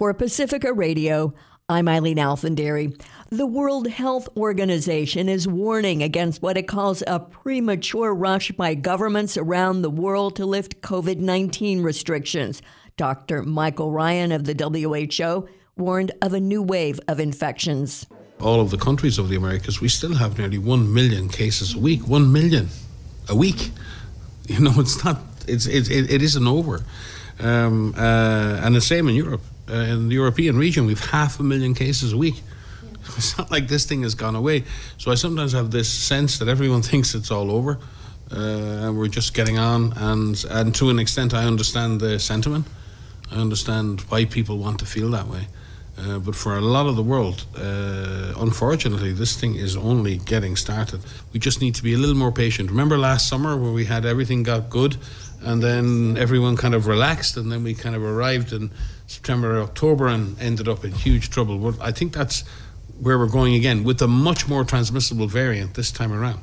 For Pacifica Radio, I'm Eileen Alfandary. The World Health Organization is warning against what it calls a premature rush by governments around the world to lift COVID 19 restrictions. Dr. Michael Ryan of the WHO warned of a new wave of infections. All of the countries of the Americas, we still have nearly 1 million cases a week. 1 million a week. You know, it's not, it's, it, it, it isn't over. Um, uh, and the same in Europe. Uh, in the European region, we've half a million cases a week. It's not like this thing has gone away. So I sometimes have this sense that everyone thinks it's all over, uh, and we're just getting on. And and to an extent, I understand the sentiment. I understand why people want to feel that way. Uh, but for a lot of the world, uh, unfortunately, this thing is only getting started. We just need to be a little more patient. Remember last summer where we had everything got good and then everyone kind of relaxed, and then we kind of arrived in September October and ended up in huge trouble. But I think that's where we're going again with a much more transmissible variant this time around.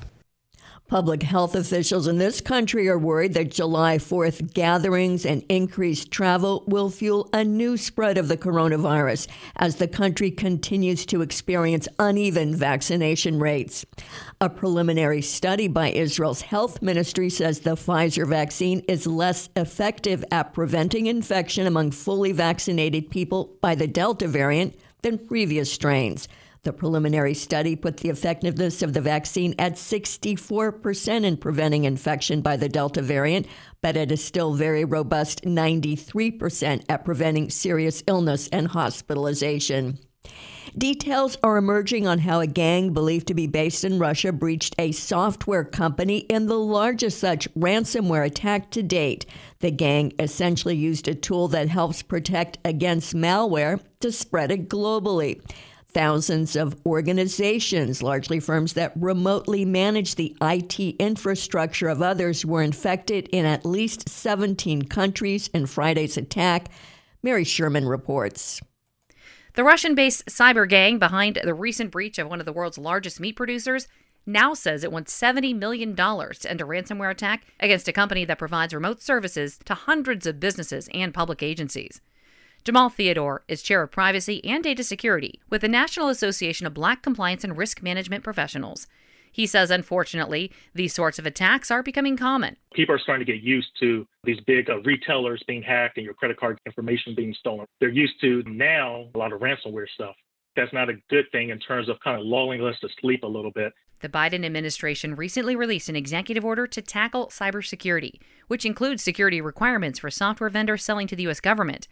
Public health officials in this country are worried that July 4th gatherings and increased travel will fuel a new spread of the coronavirus as the country continues to experience uneven vaccination rates. A preliminary study by Israel's health ministry says the Pfizer vaccine is less effective at preventing infection among fully vaccinated people by the Delta variant than previous strains. The preliminary study put the effectiveness of the vaccine at 64% in preventing infection by the Delta variant, but it is still very robust 93% at preventing serious illness and hospitalization. Details are emerging on how a gang believed to be based in Russia breached a software company in the largest such ransomware attack to date. The gang essentially used a tool that helps protect against malware to spread it globally. Thousands of organizations, largely firms that remotely manage the IT infrastructure of others, were infected in at least 17 countries in Friday's attack. Mary Schuermann reports. The Russian based cyber gang behind the recent breach of one of the world's largest meat producers now says it wants $70 million to end a ransomware attack against a company that provides remote services to hundreds of businesses and public agencies. Jamal Theodore is chair of privacy and data security with the National Association of Black Compliance and Risk Management Professionals. He says, unfortunately, these sorts of attacks are becoming common. People are starting to get used to these big uh, retailers being hacked and your credit card information being stolen. They're used to now a lot of ransomware stuff. That's not a good thing in terms of kind of lulling us to sleep a little bit. The Biden administration recently released an executive order to tackle cybersecurity, which includes security requirements for software vendors selling to the U.S. government.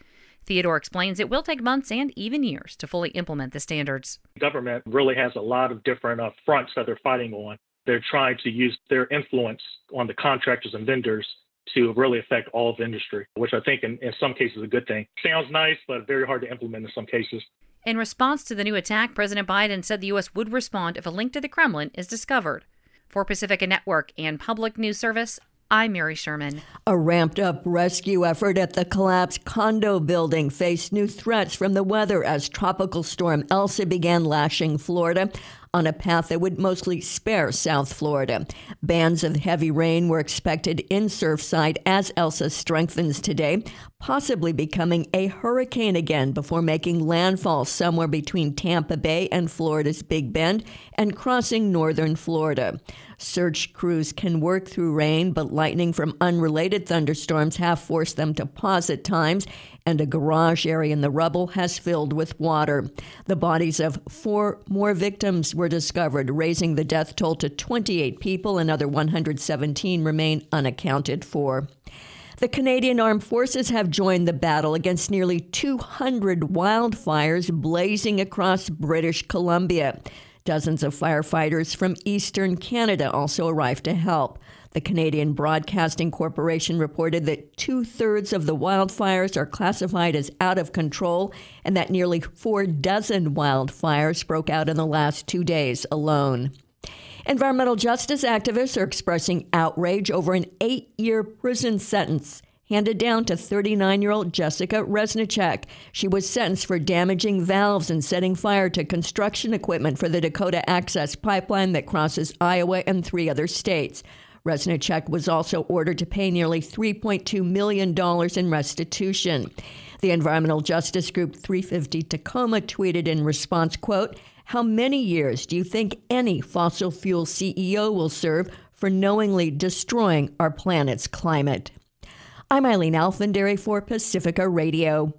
Theodore explains it will take months and even years to fully implement the standards. Government really has a lot of different uh, fronts that they're fighting on. They're trying to use their influence on the contractors and vendors to really affect all of the industry, which I think in, in some cases is a good thing. Sounds nice, but very hard to implement in some cases. In response to the new attack, President Biden said the U.S. would respond if a link to the Kremlin is discovered. For Pacifica Network and Public News Service, I'm Mary Schuermann. A ramped up rescue effort at the collapsed condo building faced new threats from the weather as Tropical Storm Elsa began lashing Florida on a path that would mostly spare South Florida. Bands of heavy rain were expected in Surfside as Elsa strengthens today, possibly becoming a hurricane again before making landfall somewhere between Tampa Bay and Florida's Big Bend and crossing northern Florida. Search crews can work through rain, but lightning from unrelated thunderstorms have forced them to pause at times, and a garage area in the rubble has filled with water. The bodies of four more victims were discovered, raising the death toll to 28 people. Another 117 remain unaccounted for. The Canadian Armed Forces have joined the battle against nearly 200 wildfires blazing across British Columbia. Dozens of firefighters from eastern Canada also arrived to help. The Canadian Broadcasting Corporation reported that two thirds of the wildfires are classified as out of control and that nearly four dozen wildfires broke out in the last two days alone. Environmental justice activists are expressing outrage over an eight year prison sentence handed down to 39 year old Jessica Reznicek. She was sentenced for damaging valves and setting fire to construction equipment for the Dakota Access Pipeline that crosses Iowa and three other states. Reznicek was also ordered to pay nearly $3.2 million in restitution. The environmental justice group 350 Tacoma tweeted in response, quote, how many years do you think any fossil fuel CEO will serve for knowingly destroying our planet's climate? I'm Eileen Alfandary for Pacifica Radio.